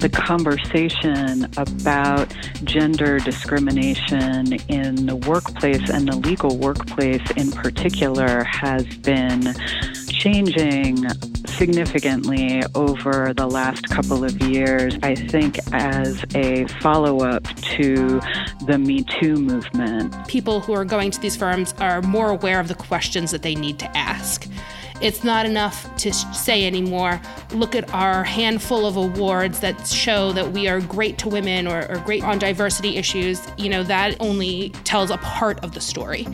the conversation about gender discrimination in the workplace and the legal workplace in particular has been changing significantly over the last couple of years, I think, as a follow up to the Me Too movement. People who are going to these firms are more aware of the questions that they need to ask. It's not enough to say anymore, look at our handful of awards that show that we are great to women or, or great on diversity issues. You know, that only tells a part of the story.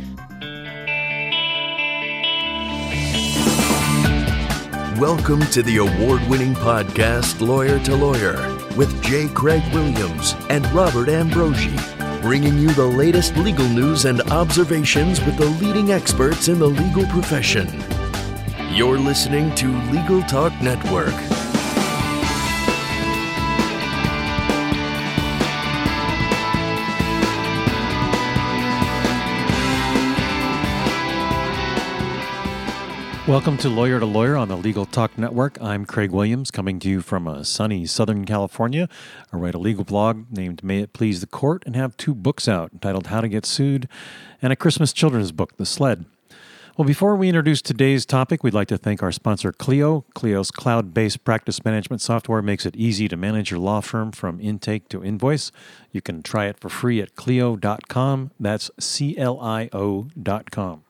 Welcome to the award winning podcast, Lawyer to Lawyer, with J. Craig Williams and Robert Ambrogi, bringing you the latest legal news and observations with the leading experts in the legal profession. You're listening to Legal Talk Network. Welcome to Lawyer to Lawyer on the Legal Talk Network. I'm Craig Williams, coming to you from a sunny Southern California. I write a legal blog named May It Please the Court and have two books out entitled How to Get Sued and a Christmas children's book, The Sled. Well, before we introduce today's topic, we'd like to thank our sponsor, Clio. Clio's cloud based practice management software makes it easy to manage your law firm from intake to invoice. You can try it for free at Clio.com. That's C L I O.com.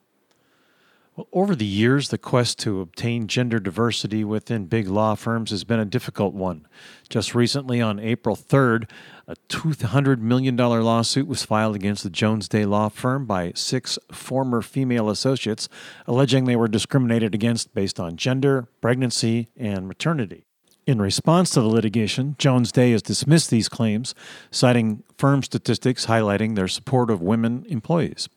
Well, over the years, the quest to obtain gender diversity within big law firms has been a difficult one. Just recently, on April 3rd, a $200 million lawsuit was filed against the Jones Day law firm by six former female associates, alleging they were discriminated against based on gender, pregnancy, and maternity. In response to the litigation, Jones Day has dismissed these claims, citing firm statistics highlighting their support of women employees.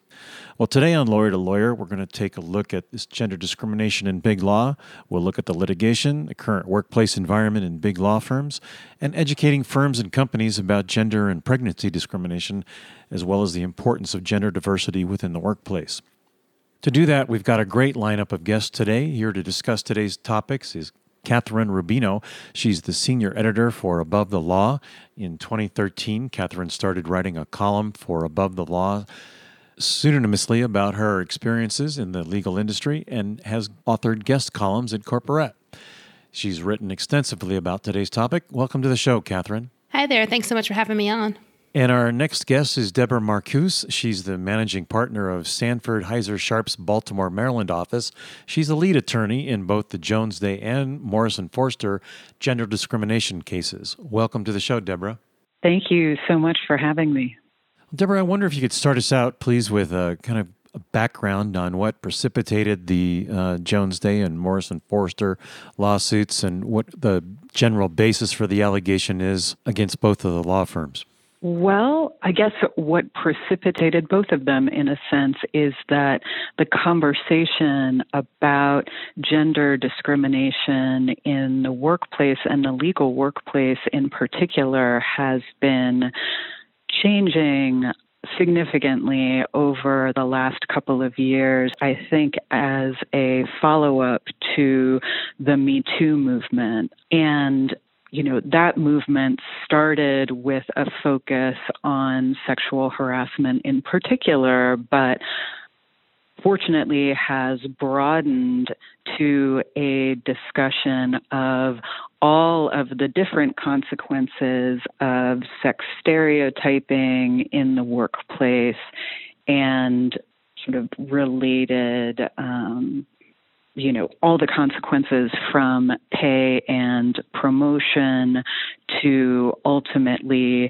Well, today on Lawyer to Lawyer, we're going to take a look at this gender discrimination in big law. We'll look at the litigation, the current workplace environment in big law firms, and educating firms and companies about gender and pregnancy discrimination, as well as the importance of gender diversity within the workplace. To do that, we've got a great lineup of guests today. Here to discuss today's topics is Kathryn Rubino. She's the senior editor for Above the Law. In 2013, Kathryn started writing a column for Above the Law pseudonymously about her experiences in the legal industry and has authored guest columns at Corporette. She's written extensively about today's topic. Welcome to the show, Kathryn. Hi there. Thanks so much for having me on. And our next guest is Deborah Marcuse. She's the managing partner of Sanford Heisler Sharp's Baltimore, Maryland office. She's a lead attorney in both the Jones Day and Morrison Foerster gender discrimination cases. Welcome to the show, Deborah. Thank you so much for having me. Deborah, I wonder if you could start us out, please, with a kind of a background on what precipitated the uh, Jones Day and Morrison Foerster lawsuits and what the general basis for the allegation is against both of the law firms. Well, I guess what precipitated both of them, in a sense, is that the conversation about gender discrimination in the workplace and the legal workplace in particular has been changing significantly over the last couple of years, I think, as a follow up to the Me Too movement. And you know, that movement started with a focus on sexual harassment in particular, but fortunately has broadened to a discussion of all of the different consequences of sex stereotyping in the workplace and sort of related um, you know all the consequences from pay and promotion to ultimately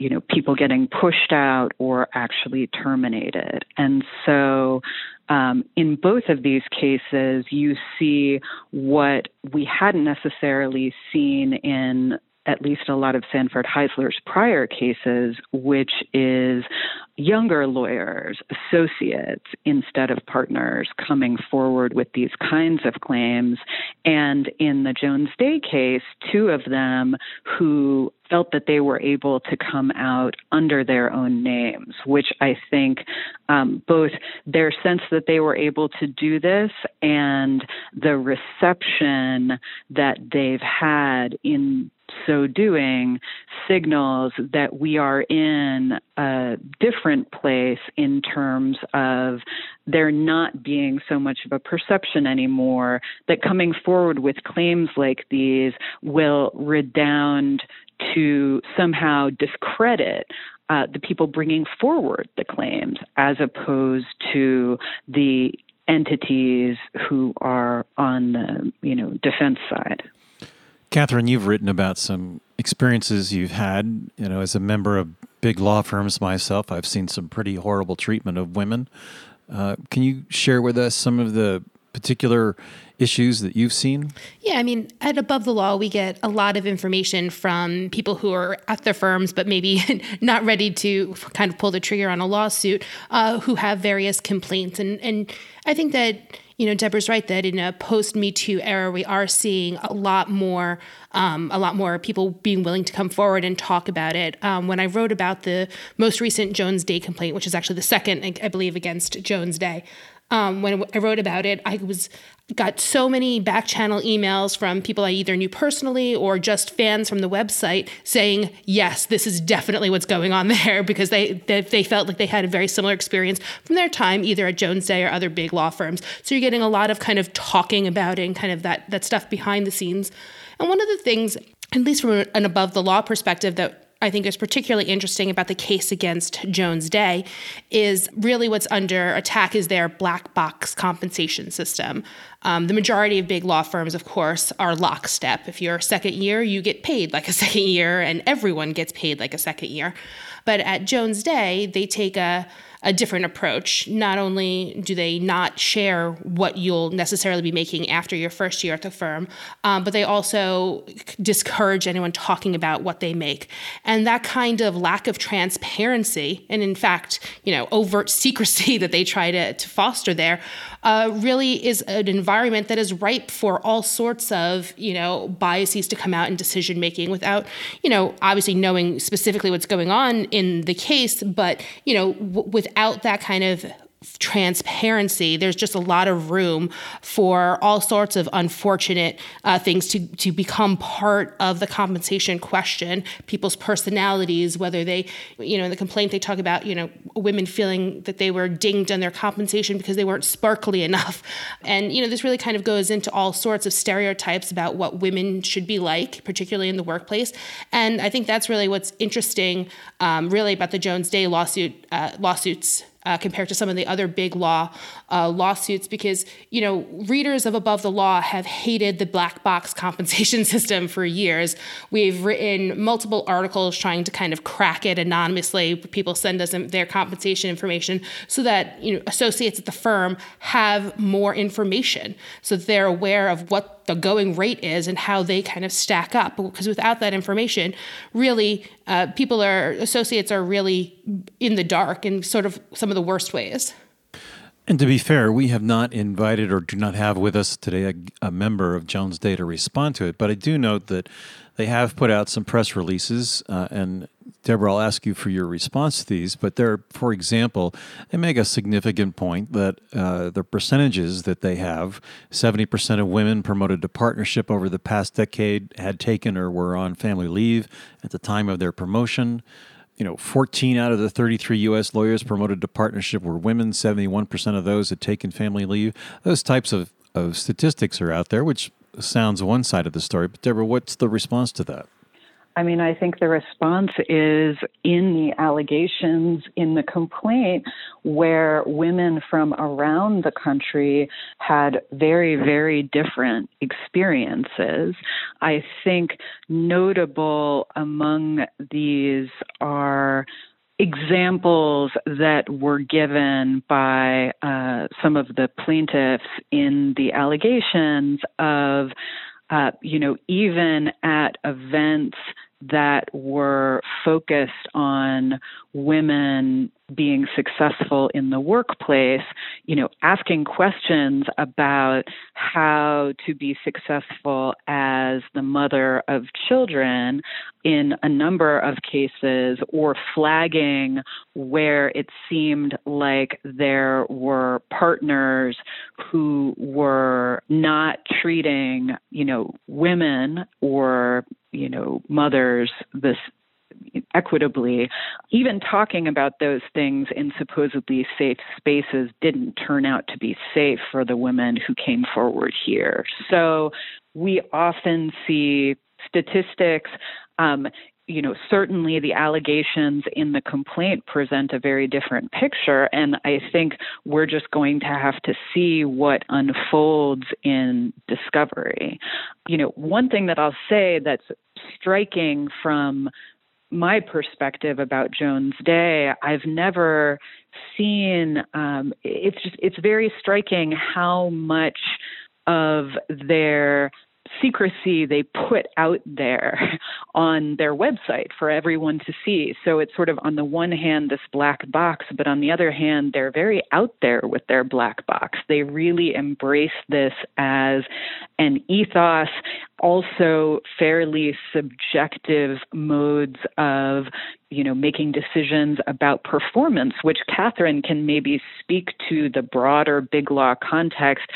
you know, people getting pushed out or actually terminated. And so um, in both of these cases, you see what we hadn't necessarily seen in at least a lot of Sanford Heisler's prior cases, which is younger lawyers, associates, instead of partners coming forward with these kinds of claims. And in the Jones Day case, two of them who felt that they were able to come out under their own names, which I think um, both their sense that they were able to do this and the reception that they've had in so doing signals that we are in a different place in terms of there not being so much of a perception anymore that coming forward with claims like these will redound to somehow discredit uh, the people bringing forward the claims as opposed to the entities who are on the you know defense side. Kathryn, you've written about some experiences you've had, you know, as a member of big law firms myself. I've seen some pretty horrible treatment of women. Uh, can you share with us some of the particular issues that you've seen? Yeah, I mean, at Above the Law, we get a lot of information from people who are at their firms, but maybe not ready to kind of pull the trigger on a lawsuit, uh, who have various complaints. And, and I think that you know, Deborah's right that in a post Me Too era, we are seeing a lot more, um, a lot more people being willing to come forward and talk about it. Um, when I wrote about the most recent Jones Day complaint, which is actually the second, I believe, against Jones Day, um, when I wrote about it, I was got so many back channel emails from people I either knew personally or just fans from the website saying, yes, this is definitely what's going on there because they, they, they felt like they had a very similar experience from their time either at Jones Day or other big law firms. So you're getting a lot of kind of talking about it and kind of that that stuff behind the scenes. And one of the things, at least from an above the law perspective, that I think is particularly interesting about the case against Jones Day is really what's under attack is their black box compensation system. Um, the majority of big law firms, of course, are lockstep. If you're a second year, you get paid like a second year, and everyone gets paid like a second year. But at Jones Day, they take a a different approach. Not only do they not share what you'll necessarily be making after your first year at the firm, um, but they also discourage anyone talking about what they make. And that kind of lack of transparency, and in fact, you know, overt secrecy that they try to, to foster there, uh, really is an environment that is ripe for all sorts of, you know, biases to come out in decision making without, you know, obviously knowing specifically what's going on in the case, but, you know, w- without that kind of transparency, there's just a lot of room for all sorts of unfortunate uh, things to, to become part of the compensation question. People's personalities, whether they, you know, in the complaint they talk about, you know, women feeling that they were dinged on their compensation because they weren't sparkly enough. And, you know, this really kind of goes into all sorts of stereotypes about what women should be like, particularly in the workplace. And I think that's really what's interesting, um, really, about the Jones Day lawsuit uh, lawsuits uh, compared to some of the other big law uh, lawsuits because you know readers of above the law have hated the black box compensation system for years we've written multiple articles trying to kind of crack it anonymously people send us their compensation information so that you know associates at the firm have more information so they're aware of what the going rate is and how they kind of stack up. Because without that information, really, uh, people are associates are really in the dark in sort of some of the worst ways. And to be fair, we have not invited or do not have with us today a, a, member of Jones Day to respond to it. But I do note that they have put out some press releases, uh, and Deborah, I'll ask you for your response to these. But they're, for example, they make a significant point that uh, the percentages that they have 70% of women promoted to partnership over the past decade had taken or were on family leave at the time of their promotion. You know, 14 out of the 33 U.S. lawyers promoted to partnership were women. 71% of those had taken family leave. Those types of, of statistics are out there, which sounds one side of the story. But, Deborah, what's the response to that? I mean, I think the response is in the allegations in the complaint where women from around the country had very, very different experiences. I think notable among these are examples that were given by uh, some of the plaintiffs in the allegations of uh, you know, even at events that were focused on women being successful in the workplace, you know, asking questions about how to be successful as the mother of children in a number of cases, or flagging where it seemed like there were partners who were not treating, you know, women or you know, mothers, this equitably, even talking about those things in supposedly safe spaces didn't turn out to be safe for the women who came forward here. So we often see statistics. Um, you know, certainly the allegations in the complaint present a very different picture. And I think we're just going to have to see what unfolds in discovery. You know, one thing that I'll say that's striking from my perspective about Jones Day, I've never seen. Um, it's just it's very striking how much of their secrecy they put out there on their website for everyone to see. So it's sort of on the one hand this black box, but on the other hand, they're very out there with their black box. They really embrace this as an ethos, also fairly subjective modes of you know making decisions about performance which kathryn can maybe speak to the broader big law context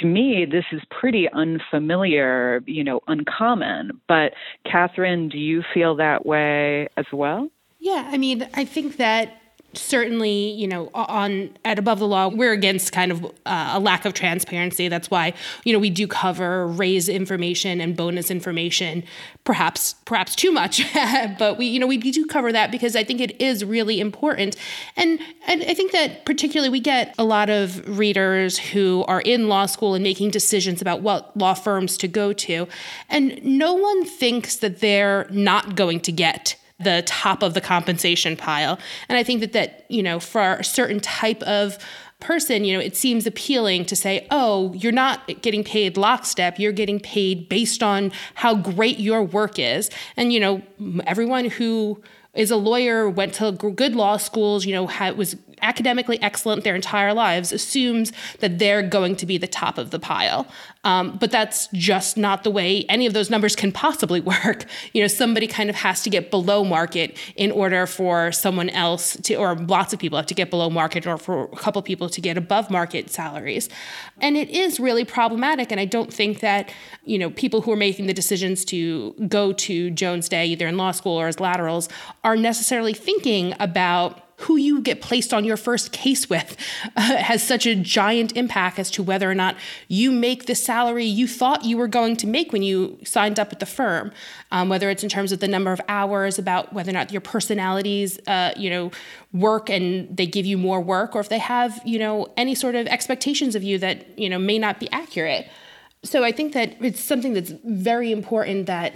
to me, this is pretty unfamiliar, you know, uncommon. But Kathryn, do you feel that way as well? Yeah, I mean, I think that certainly, you know, on at above the law, we're against kind of uh, a lack of transparency. That's why, you know, we do cover raise information and bonus information, perhaps perhaps too much, but we, you know, we do cover that because I think it is really important. And, and I think that particularly we get a lot of readers who are in law school and making decisions about what law firms to go to, and no one thinks that they're not going to get the top of the compensation pile. And I think that that, you know, for a certain type of person, you know, it seems appealing to say, oh, you're not getting paid lockstep, you're getting paid based on how great your work is. And, you know, everyone who is a lawyer, went to good law schools, you know, had, was academically excellent their entire lives, assumes that they're going to be the top of the pile. Um, but that's just not the way any of those numbers can possibly work. You know, somebody kind of has to get below market in order for someone else to, or lots of people have to get below market, or for a couple people to get above market salaries. And it is really problematic. And I don't think that, you know, people who are making the decisions to go to Jones Day, either in law school or as laterals, are necessarily thinking about who you get placed on your first case with uh, has such a giant impact as to whether or not you make the salary you thought you were going to make when you signed up at the firm. Um, whether it's in terms of the number of hours, about whether or not your personalities, uh, you know, work and they give you more work, or if they have, you know, any sort of expectations of you that you know may not be accurate. So I think that it's something that's very important that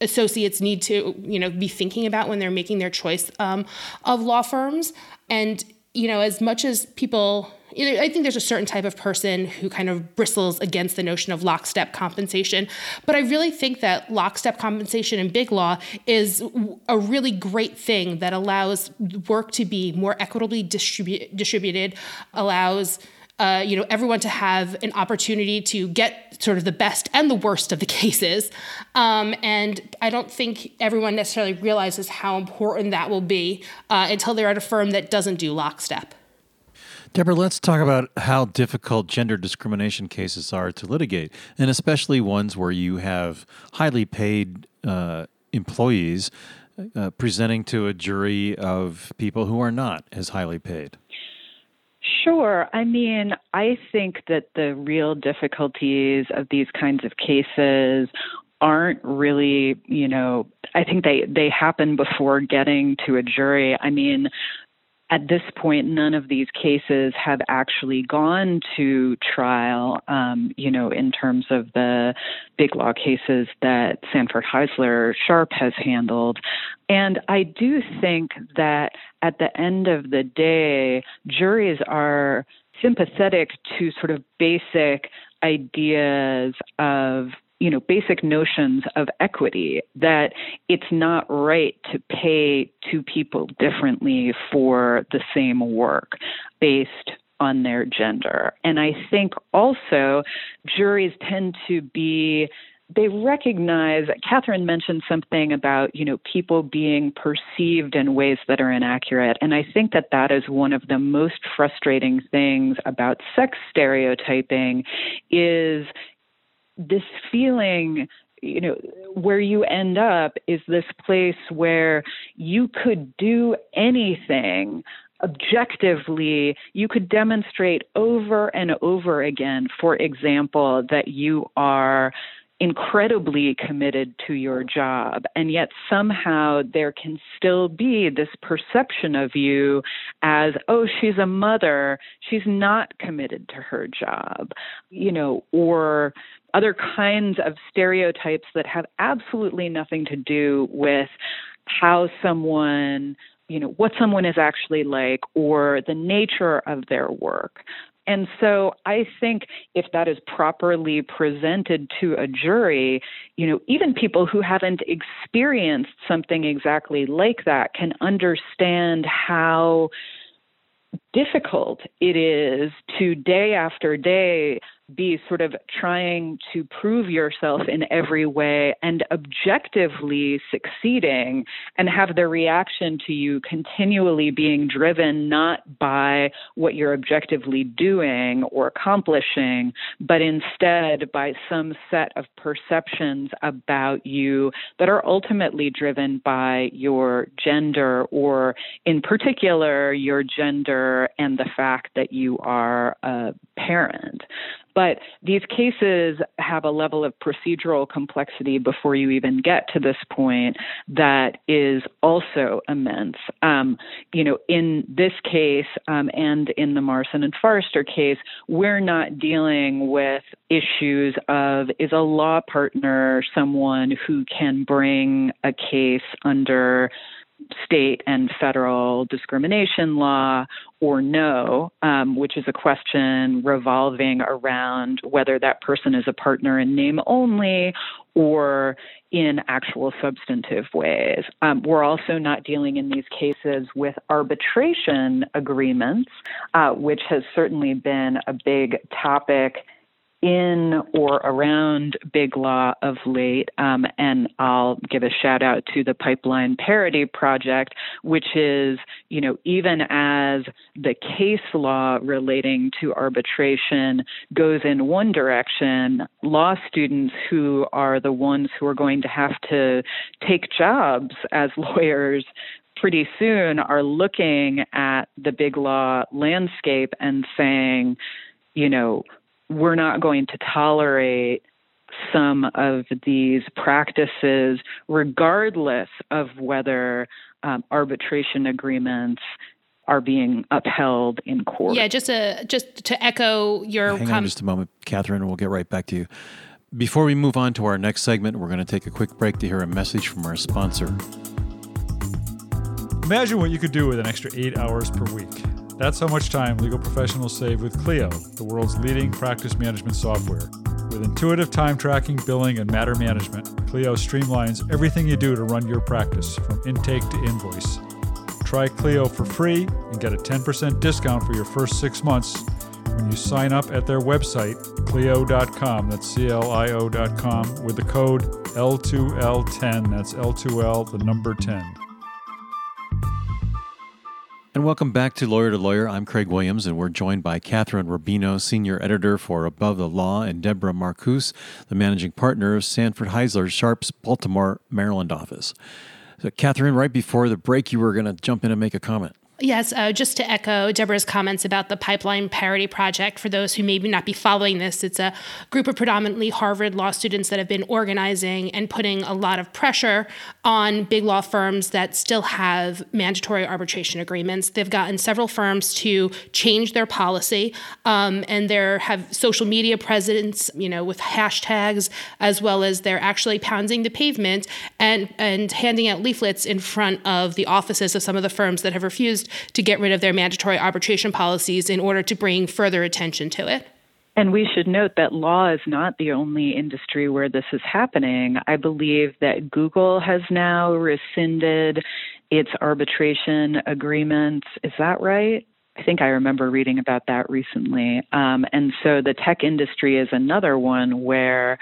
associates need to you know be thinking about when they're making their choice um, of law firms and you know as much as people I think there's a certain type of person who kind of bristles against the notion of lockstep compensation. But I really think that lockstep compensation in big law is a really great thing that allows work to be more equitably distribu- distributed, allows uh, you know, everyone to have an opportunity to get sort of the best and the worst of the cases. Um, and I don't think everyone necessarily realizes how important that will be uh, until they're at a firm that doesn't do lockstep. Deborah, let's talk about how difficult gender discrimination cases are to litigate, and especially ones where you have highly paid uh, employees uh, presenting to a jury of people who are not as highly paid. Sure. I mean, I think that the real difficulties of these kinds of cases aren't really, you know, I think they they happen before getting to a jury. I mean, at this point, none of these cases have actually gone to trial, um, you know, in terms of the big law cases that Sanford Heisler Sharp has handled. And I do think that at the end of the day, juries are sympathetic to sort of basic ideas of you know basic notions of equity that it's not right to pay two people differently for the same work based on their gender. And i think also juries tend to be they recognize kathryn mentioned something about you know people being perceived in ways that are inaccurate. And i think that that is one of the most frustrating things about sex stereotyping is this feeling you know, where you end up is this place where you could do anything objectively, you could demonstrate over and over again, for example, that you are incredibly committed to your job, and yet somehow there can still be this perception of you as, oh, she's a mother, she's not committed to her job, you know, or other kinds of stereotypes that have absolutely nothing to do with how someone you know what someone is actually like or the nature of their work. And so I think if that is properly presented to a jury, you know, even people who haven't experienced something exactly like that can understand how difficult it is to day after day be sort of trying to prove yourself in every way and objectively succeeding and have the reaction to you continually being driven not by what you're objectively doing or accomplishing, but instead by some set of perceptions about you that are ultimately driven by your gender or, in particular, your gender and the fact that you are a parent. But these cases have a level of procedural complexity before you even get to this point that is also immense. Um, you know, in this case um, and in the Morrison and Foerster case, we're not dealing with issues of is a law partner someone who can bring a case under state and federal discrimination law or no, um, which is a question revolving around whether that person is a partner in name only or in actual substantive ways. Um, we're also not dealing in these cases with arbitration agreements, uh, which has certainly been a big topic in or around Big Law of late. Um, and I'll give a shout out to the Pipeline Parity Project, which is, you know, even as the case law relating to arbitration goes in one direction, law students who are the ones who are going to have to take jobs as lawyers pretty soon are looking at the big law landscape and saying, you know, we're not going to tolerate some of these practices, regardless of whether um, arbitration agreements are being upheld in court. Yeah, just to just to echo your. Hang com- on just a moment, Kathryn. We'll get right back to you. Before we move on to our next segment, we're going to take a quick break to hear a message from our sponsor. Imagine what you could do with an extra eight hours per week. That's how much time legal professionals save with Clio, the world's leading practice management software. With intuitive time tracking, billing, and matter management, Clio streamlines everything you do to run your practice, from intake to invoice. Try Clio for free and get a 10% discount for your first six months when you sign up at their website, Clio.com, that's C L I O.com, with the code L2L10, that's L2L, the number 10. And welcome back to Lawyer to Lawyer. I'm Craig Williams, and we're joined by Kathryn Rubino, Senior Editor for Above the Law, and Deborah Marcuse, the Managing Partner of Sanford Heisler Sharp's Baltimore, Maryland office. So, Kathryn, right before the break, you were going to jump in and make a comment. Yes, uh, just to echo Deborah's comments about the Pipeline Parity Project, for those who maybe not be following this, it's a group of predominantly Harvard law students that have been organizing and putting a lot of pressure on big law firms that still have mandatory arbitration agreements. They've gotten several firms to change their policy, um, and they have social media presence, you know, with hashtags, as well as they're actually pounding the pavement and and handing out leaflets in front of the offices of some of the firms that have refused to get rid of their mandatory arbitration policies in order to bring further attention to it. And we should note that law is not the only industry where this is happening. I believe that Google has now rescinded its arbitration agreements. Is that right? I think I remember reading about that recently. Um, and so the tech industry is another one where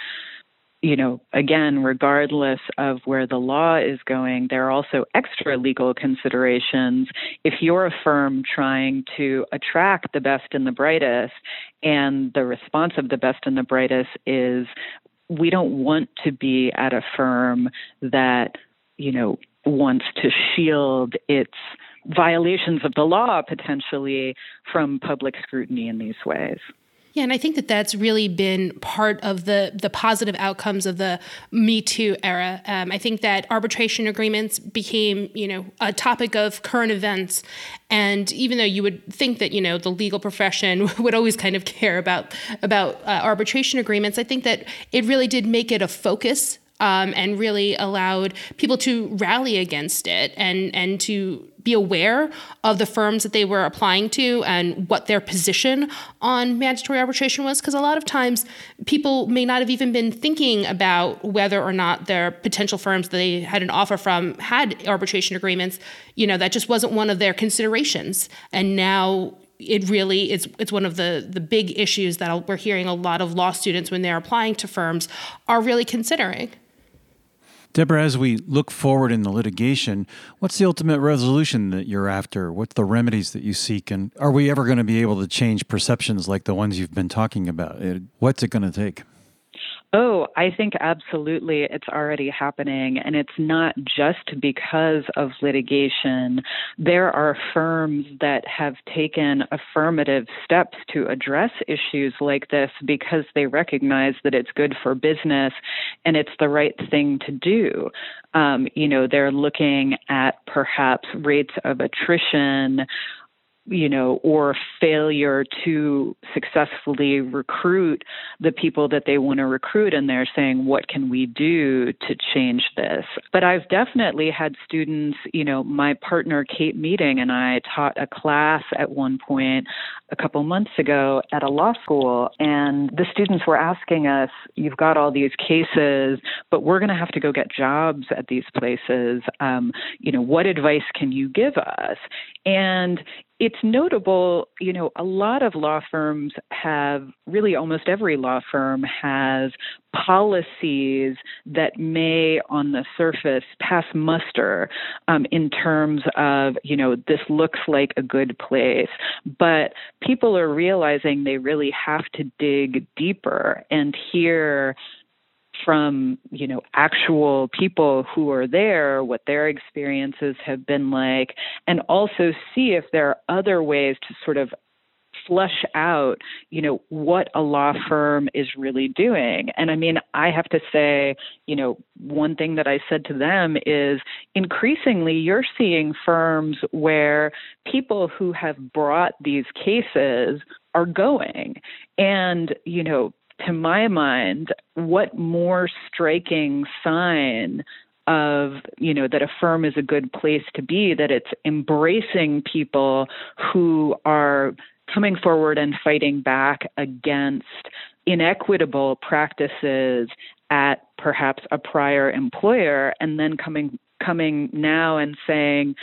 you know, again, regardless of where the law is going, there are also extra legal considerations. If you're a firm trying to attract the best and the brightest, and the response of the best and the brightest is we don't want to be at a firm that, you know, wants to shield its violations of the law potentially from public scrutiny in these ways. Yeah, and I think that that's really been part of the the positive outcomes of the Me Too era. Um, I think that arbitration agreements became, you know, a topic of current events, and even though you would think that you know the legal profession would always kind of care about about uh, arbitration agreements, I think that it really did make it a focus um, and really allowed people to rally against it and and to be aware of the firms that they were applying to and what their position on mandatory arbitration was. Because a lot of times people may not have even been thinking about whether or not their potential firms that they had an offer from had arbitration agreements you know that just wasn't one of their considerations. And now it really is it's one of the the big issues that we're hearing a lot of law students when they're applying to firms are really considering Deborah, as we look forward in the litigation, what's the ultimate resolution that you're after? What's the remedies that you seek? And are we ever going to be able to change perceptions like the ones you've been talking about? What's it going to take? Oh, I think absolutely it's already happening. And it's not just because of litigation. There are firms that have taken affirmative steps to address issues like this because they recognize that it's good for business and it's the right thing to do. Um, you know, they're looking at perhaps rates of attrition you know, or failure to successfully recruit the people that they want to recruit. And they're saying, what can we do to change this? But I've definitely had students, you know, my partner, Kate Mueting, and I taught a class at one point a couple months ago at a law school. And the students were asking us, you've got all these cases, but we're going to have to go get jobs at these places. Um, you know, what advice can you give us? And it's notable, you know, a lot of law firms have, really almost every law firm has policies that may, on the surface, pass muster um, in terms of, you know, this looks like a good place. But people are realizing they really have to dig deeper and hear from you know actual people who are there what their experiences have been like and also see if there are other ways to sort of flush out you know what a law firm is really doing. And i mean i have to say you know one thing that i said to them is increasingly you're seeing firms where people who have brought these cases are going. And you know to my mind, what more striking sign of you know that a firm is a good place to be that it's embracing people who are coming forward and fighting back against inequitable practices at perhaps a prior employer and then coming coming now and saying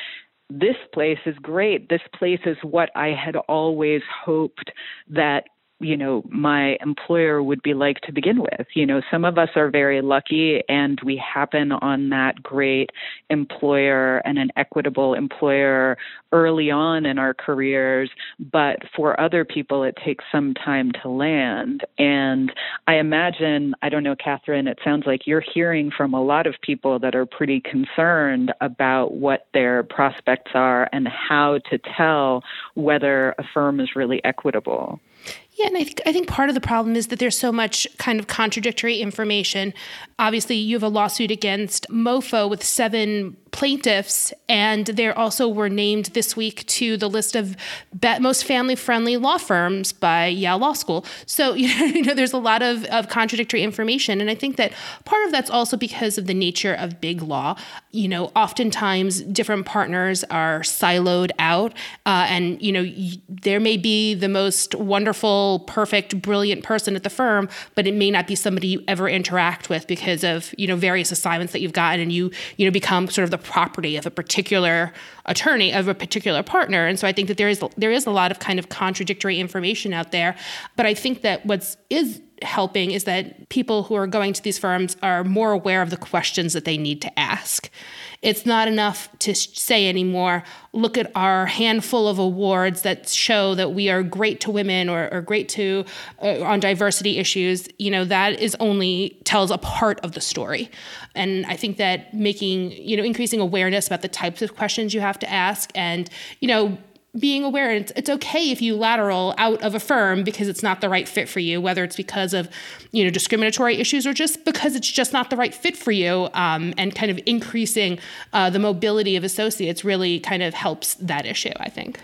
this place is great. This place is what i had always hoped that you know my employer would be like to begin with. You know some of us are very lucky and we happen on that great employer and an equitable employer early on in our careers but for other people it takes some time to land. And i imagine i don't know kathryn it sounds like you're hearing from a lot of people that are pretty concerned about what their prospects are and how to tell whether a firm is really equitable yeah, and I think I think part of the problem is that there's so much kind of contradictory information. Obviously, you have a lawsuit against MoFo with seven plaintiffs, and they also were named this week to the list of most family-friendly law firms by Yale Law School. So you know, there's a lot of, of contradictory information, and I think that part of that's also because of the nature of big law. You know, oftentimes different partners are siloed out, uh, and you know, there may be the most wonderful perfect, brilliant person at the firm, but it may not be somebody you ever interact with because of, you know, various assignments that you've gotten and you, you know, become sort of the property of a particular attorney, of a particular partner. And so I think that there is there is a lot of kind of contradictory information out there. But I think that what's is helping is that people who are going to these firms are more aware of the questions that they need to ask. It's not enough to say anymore, look at our handful of awards that show that we are great to women or, or great to uh, on diversity issues. You know, that is only tells a part of the story. And I think that making, you know, increasing awareness about the types of questions you have to ask and, you know, being aware it's, it's okay if you lateral out of a firm because it's not the right fit for you whether it's because of you know discriminatory issues or just because it's just not the right fit for you um, and kind of increasing uh, the mobility of associates really kind of helps that issue i think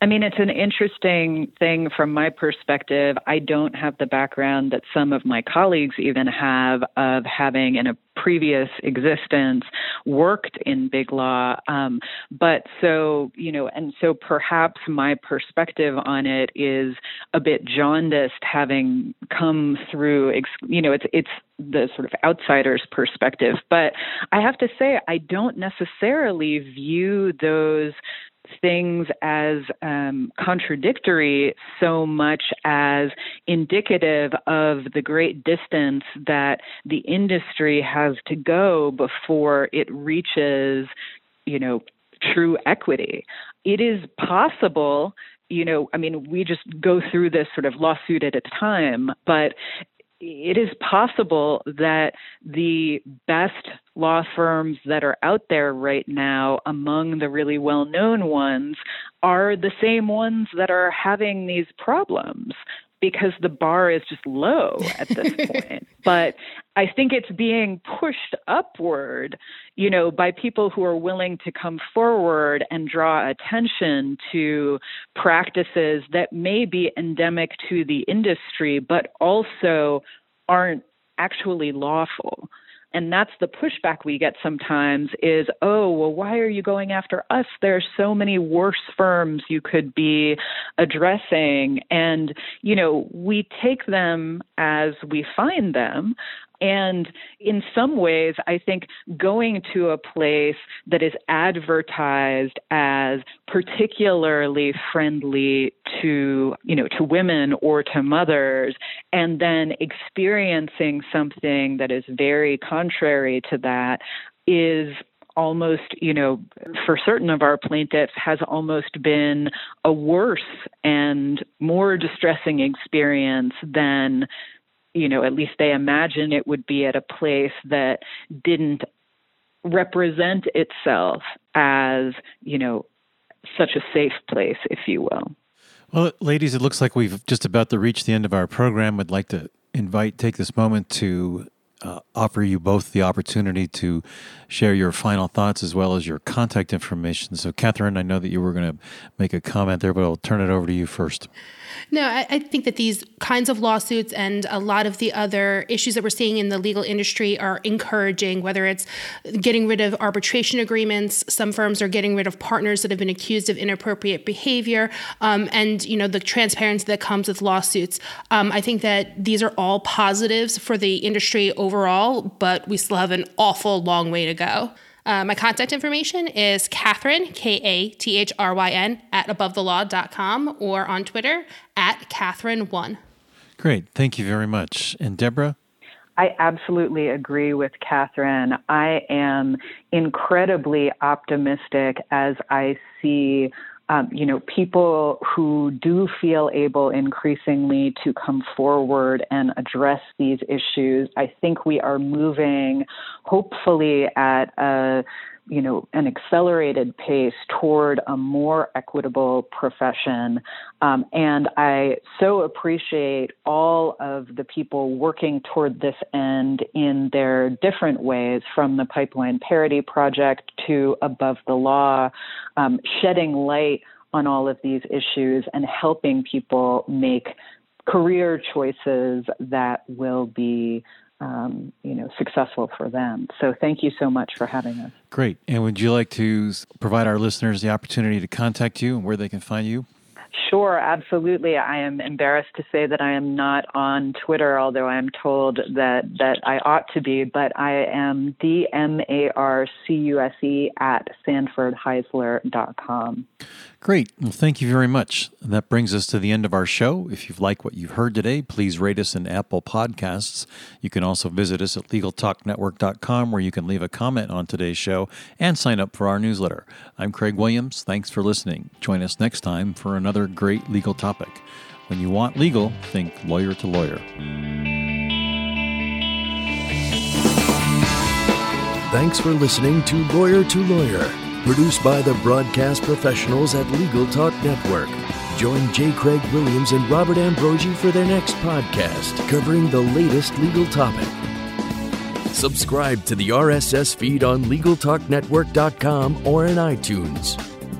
I mean, it's an interesting thing from my perspective. I don't have the background that some of my colleagues even have of having in a previous existence worked in big law. Um, but so, you know, and so perhaps my perspective on it is a bit jaundiced having come through, you know, it's, it's, the sort of outsider's perspective. But I have to say, I don't necessarily view those things as um, contradictory so much as indicative of the great distance that the industry has to go before it reaches, you know, true equity. It is possible you know, I mean, we just go through this sort of lawsuit at a time, but it is possible that the best law firms that are out there right now, among the really well known ones, are the same ones that are having these problems because the bar is just low at this point. But I think it's being pushed upward, you know, by people who are willing to come forward and draw attention to practices that may be endemic to the industry, but also aren't actually lawful and that's the pushback we get sometimes is oh well why are you going after us? There's so many worse firms you could be addressing. And you know we take them as we find them and in some ways, I think going to a place that is advertised as particularly friendly to, you know, to women or to mothers, and then experiencing something that is very contrary to that is almost, you know, for certain of our plaintiffs, has almost been a worse and more distressing experience than you know, at least they imagine it would be at a place that didn't represent itself as, you know, such a safe place, if you will. Well, ladies, it looks like we've just about to reach the end of our program. I'd like to invite, take this moment to uh, offer you both the opportunity to share your final thoughts as well as your contact information. So, Kathryn, I know that you were going to make a comment there, but I'll turn it over to you first. No, I, I, think that these kinds of lawsuits and a lot of the other issues that we're seeing in the legal industry are encouraging, whether it's getting rid of arbitration agreements. Some firms are getting rid of partners that have been accused of inappropriate behavior, um, and you know the transparency that comes with lawsuits. Um, I think that these are all positives for the industry overall, but we still have an awful long way to go. Uh, my contact information is Kathryn, K A T H R Y N, at abovethelaw.com or on Twitter at Kathryn1. Great. Thank you very much. And Deborah? I absolutely agree with Kathryn. I am incredibly optimistic as I see um, you know, people who do feel able increasingly to come forward and address these issues. I think we are moving, hopefully, at a you know, an accelerated pace toward a more equitable profession. Um, and I so appreciate all of the people working toward this end in their different ways, from the Pipeline Parity Project to Above the Law, um, shedding light on all of these issues and helping people make career choices that will be um, you know, successful for them. So thank you so much for having us. Great. And would you like to provide our listeners the opportunity to contact you and where they can find you? Sure, absolutely. I am embarrassed to say that I am not on Twitter, although I am told that, that I ought to be, but I am D M A R C U S E at sanfordheisler.com. Great. Well, thank you very much. And that brings us to the end of our show. If you've liked what you've heard today, please rate us in Apple Podcasts. You can also visit us at LegalTalkNetwork.com where you can leave a comment on today's show and sign up for our newsletter. I'm Craig Williams. Thanks for listening. Join us next time for another great legal topic. When you want legal, think lawyer to lawyer. Thanks for listening to Lawyer to Lawyer Produced by the broadcast professionals at Legal Talk Network. Join J. Craig Williams and Robert Ambrogi for their next podcast covering the latest legal topic. Subscribe to the RSS feed on LegalTalkNetwork.com or in iTunes.